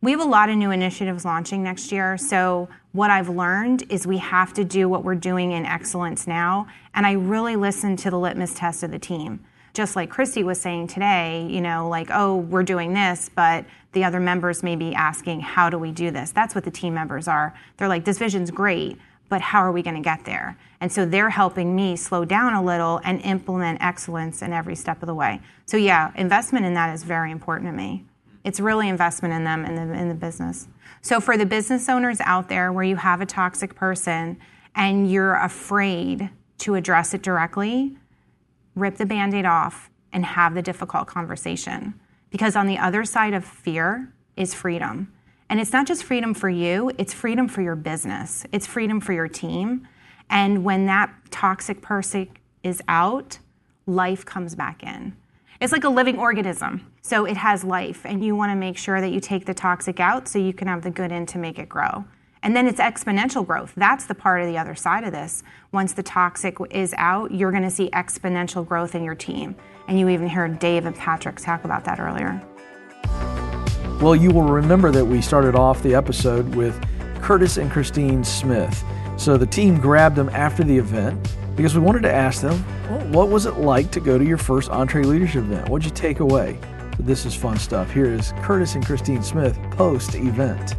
We have a lot of new initiatives launching next year. So, what I've learned is we have to do what we're doing in excellence now. And I really listen to the litmus test of the team. Just like Christy was saying today, you know, like, oh, we're doing this, but the other members may be asking, how do we do this? That's what the team members are. They're like, this vision's great, but how are we going to get there? And so they're helping me slow down a little and implement excellence in every step of the way. So, yeah, investment in that is very important to me. It's really investment in them and the, in the business. So, for the business owners out there where you have a toxic person and you're afraid to address it directly, rip the band aid off and have the difficult conversation. Because on the other side of fear is freedom. And it's not just freedom for you, it's freedom for your business, it's freedom for your team. And when that toxic person is out, life comes back in. It's like a living organism. So it has life, and you want to make sure that you take the toxic out so you can have the good in to make it grow. And then it's exponential growth. That's the part of the other side of this. Once the toxic is out, you're going to see exponential growth in your team. And you even heard Dave and Patrick talk about that earlier. Well, you will remember that we started off the episode with Curtis and Christine Smith. So the team grabbed them after the event because we wanted to ask them, well, what was it like to go to your first EntreLeadership event? What'd you take away? So this is fun stuff. Here is Curtis and Christine Smith post event.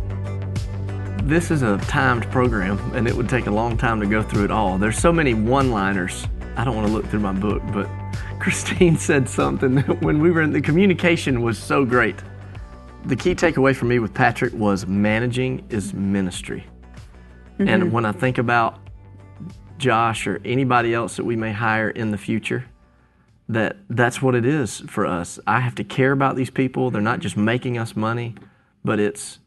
This is a timed program, and it would take a long time to go through it all. There's so many one liners. I don't want to look through my book, but [LAUGHS] Christine said something when we were in the communication was so great. The key takeaway for me with Patrick was managing is ministry. Mm-hmm. And when I think about Josh or anybody else that we may hire in the future, that that's what it is for us. I have to care about these people. They're not just making us money, but it's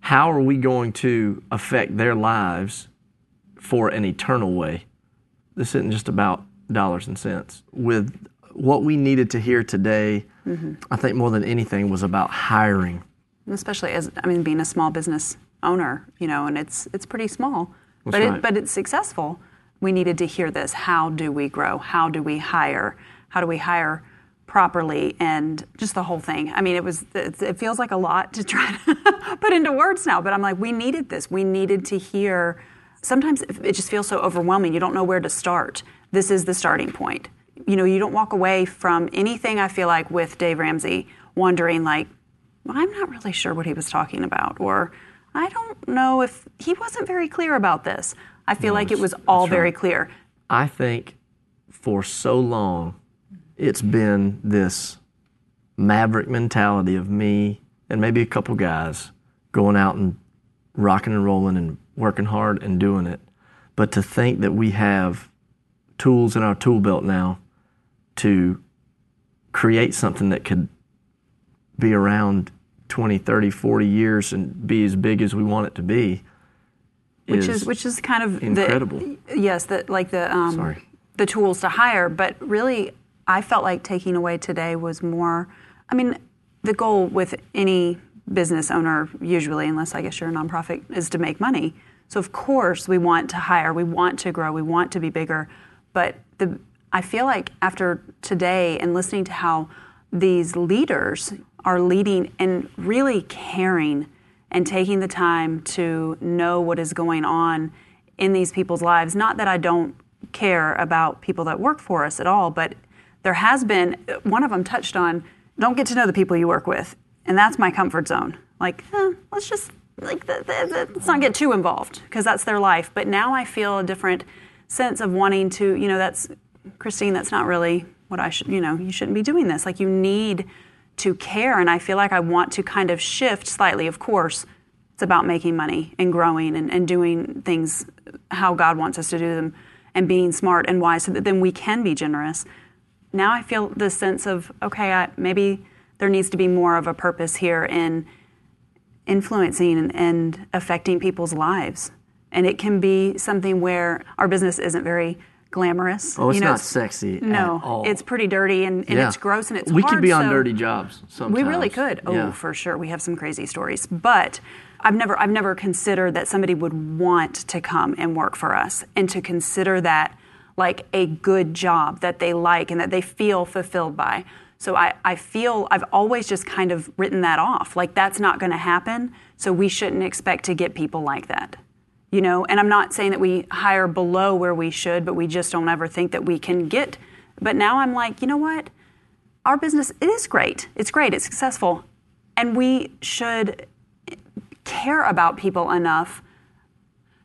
how are we going to affect their lives for an eternal way? This isn't just about dollars and cents. With what we needed to hear today, mm-hmm. I think more than anything was about hiring. Especially as I mean, being a small business owner, you know, and it's it's pretty small, that's but right. it, but it's successful we needed to hear this. How do we grow? How do we hire? How do we hire properly? And just the whole thing. I mean, it was, it feels like a lot to try to [LAUGHS] put into words now, but I'm like, we needed this. We needed to hear. Sometimes it just feels so overwhelming. You don't know where to start. This is the starting point. You know, you don't walk away from anything, I feel like, with Dave Ramsey wondering, like, well, I'm not really sure what he was talking about, or I don't know if he wasn't very clear about this. I feel no, like it was all very right. clear. I think for so long, it's been this maverick mentality of me and maybe a couple guys going out and rocking and rolling and working hard and doing it. But to think that we have tools in our tool belt now to create something that could be around 20, 30, 40 years and be as big as we want it to be. Which is, which is kind of incredible. The, yes, the like the um, Sorry. the tools to hire, but really, I felt like taking away today was more. I mean, the goal with any business owner, usually, unless I guess you're a nonprofit, is to make money. So of course we want to hire, we want to grow, we want to be bigger. But the I feel like after today and listening to how these leaders are leading and really caring and taking the time to know what is going on in these people's lives. Not that I don't care about people that work for us at all, but there has been one of them touched on don't get to know the people you work with. And that's my comfort zone. Like, eh, let's just like the, the, the, let's not get too involved because that's their life. But now I feel a different sense of wanting to, you know, that's Christine. That's not really what I should, you know, you shouldn't be doing this. Like you need to care, and I feel like I want to kind of shift slightly. Of course, it's about making money and growing and, and doing things how God wants us to do them, and being smart and wise, so that then we can be generous. Now I feel the sense of okay, I, maybe there needs to be more of a purpose here in influencing and, and affecting people's lives. And it can be something where our business isn't very glamorous. Oh, it's you know, not sexy No, at all. it's pretty dirty and, and Yeah. it's gross and it's we hard. could be on so- dirty jobs. Sometimes. we really could. Oh, Yeah. for sure. We have some crazy stories. But I've never I've never considered that somebody would want to come and work for us and to consider that like a good job that they like and that they feel fulfilled by. So I, I feel I've always just kind of written that off. Like that's not going to happen. So we shouldn't expect to get people like that. You know, and I'm not saying that we hire below where we should, but we just don't ever think that we can get. But now I'm like, you know what? our business it is great it's great it's successful and we should care about people enough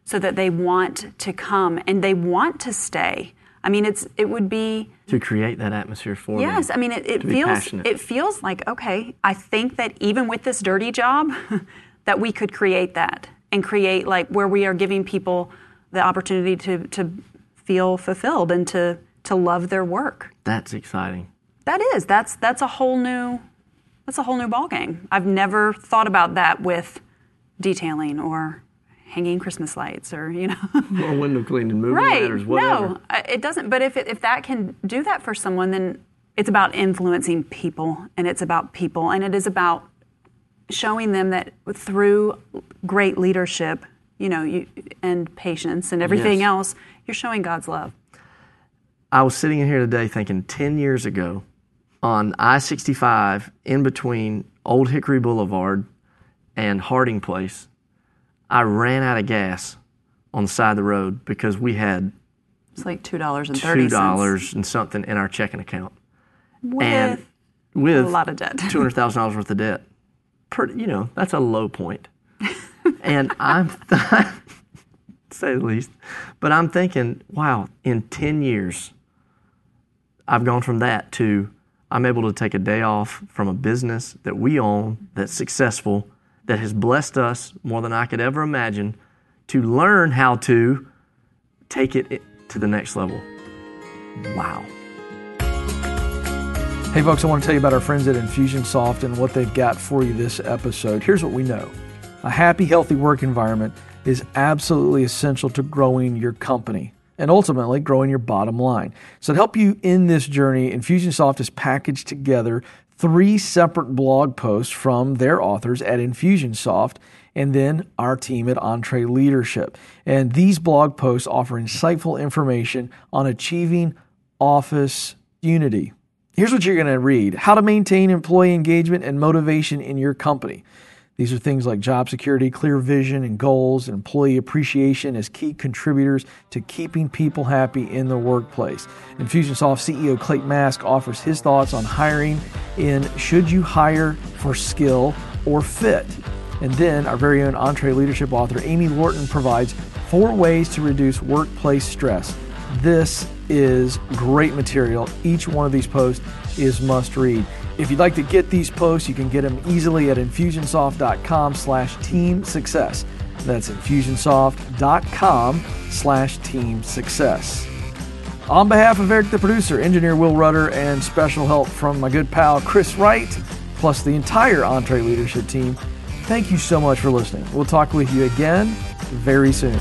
so that they want to come and they want to stay i mean it's it would be to create that atmosphere for them. yes i mean it, it feels it feels like okay i think that even with this dirty job [LAUGHS] that we could create that and create like where we are giving people the opportunity to to feel fulfilled and to to love their work That's exciting. that is. That's that's a whole new that's a whole new ballgame. I've never thought about that with detailing or hanging Christmas lights or you know. [LAUGHS] or window cleaning, moving right. whatever. No, it doesn't. But if it, if that can do that for someone, then it's about influencing people, and it's about people, and it is about showing them that through great leadership, you know, you, and patience and everything Yes. else, you're showing God's love. I was sitting in here today thinking 10 years ago on I 65 in between Old Hickory Boulevard and Harding Place, I ran out of gas on the side of the road because we had It's like two dollars and thirty $2 cents and something in our checking account. with and with a lot of debt. [LAUGHS] $200,000 worth of debt. Pretty, you know, that's a low point. and I'm, [LAUGHS] say the least, but I'm thinking, wow, in 10 years, I've gone from that to I'm able to take a day off from a business that we own, that's successful, that has blessed us more than I could ever imagine, to learn how to take it to the next level. Wow. Hey, folks, I want to tell you about our friends at Infusionsoft and what they've got for you this episode. Here's what we know a happy, healthy work environment is absolutely essential to growing your company and ultimately growing your bottom line. So, to help you in this journey, Infusionsoft has packaged together three separate blog posts from their authors at Infusionsoft and then our team at EntreLeadership. And these blog posts offer insightful information on achieving office unity. Here's what you're going to read How to maintain employee engagement and motivation in your company. These are things like job security, clear vision and goals, and employee appreciation as key contributors to keeping people happy in the workplace. Infusionsoft CEO Clate Mask offers his thoughts on hiring in Should You Hire for Skill or Fit? And then our very own EntreLeadership author Amy Lorton provides four ways to reduce workplace stress. This is great material. Each one of these posts is must read. If you'd like to get these posts, you can get them easily at infusionsoft.com slash team success. That's infusionsoft.com slash team success. On behalf of Eric the producer, engineer Will Rudder, and special help from my good pal Chris Wright, plus the entire EntreLeadership team, thank you so much for listening. We'll talk with you again very soon.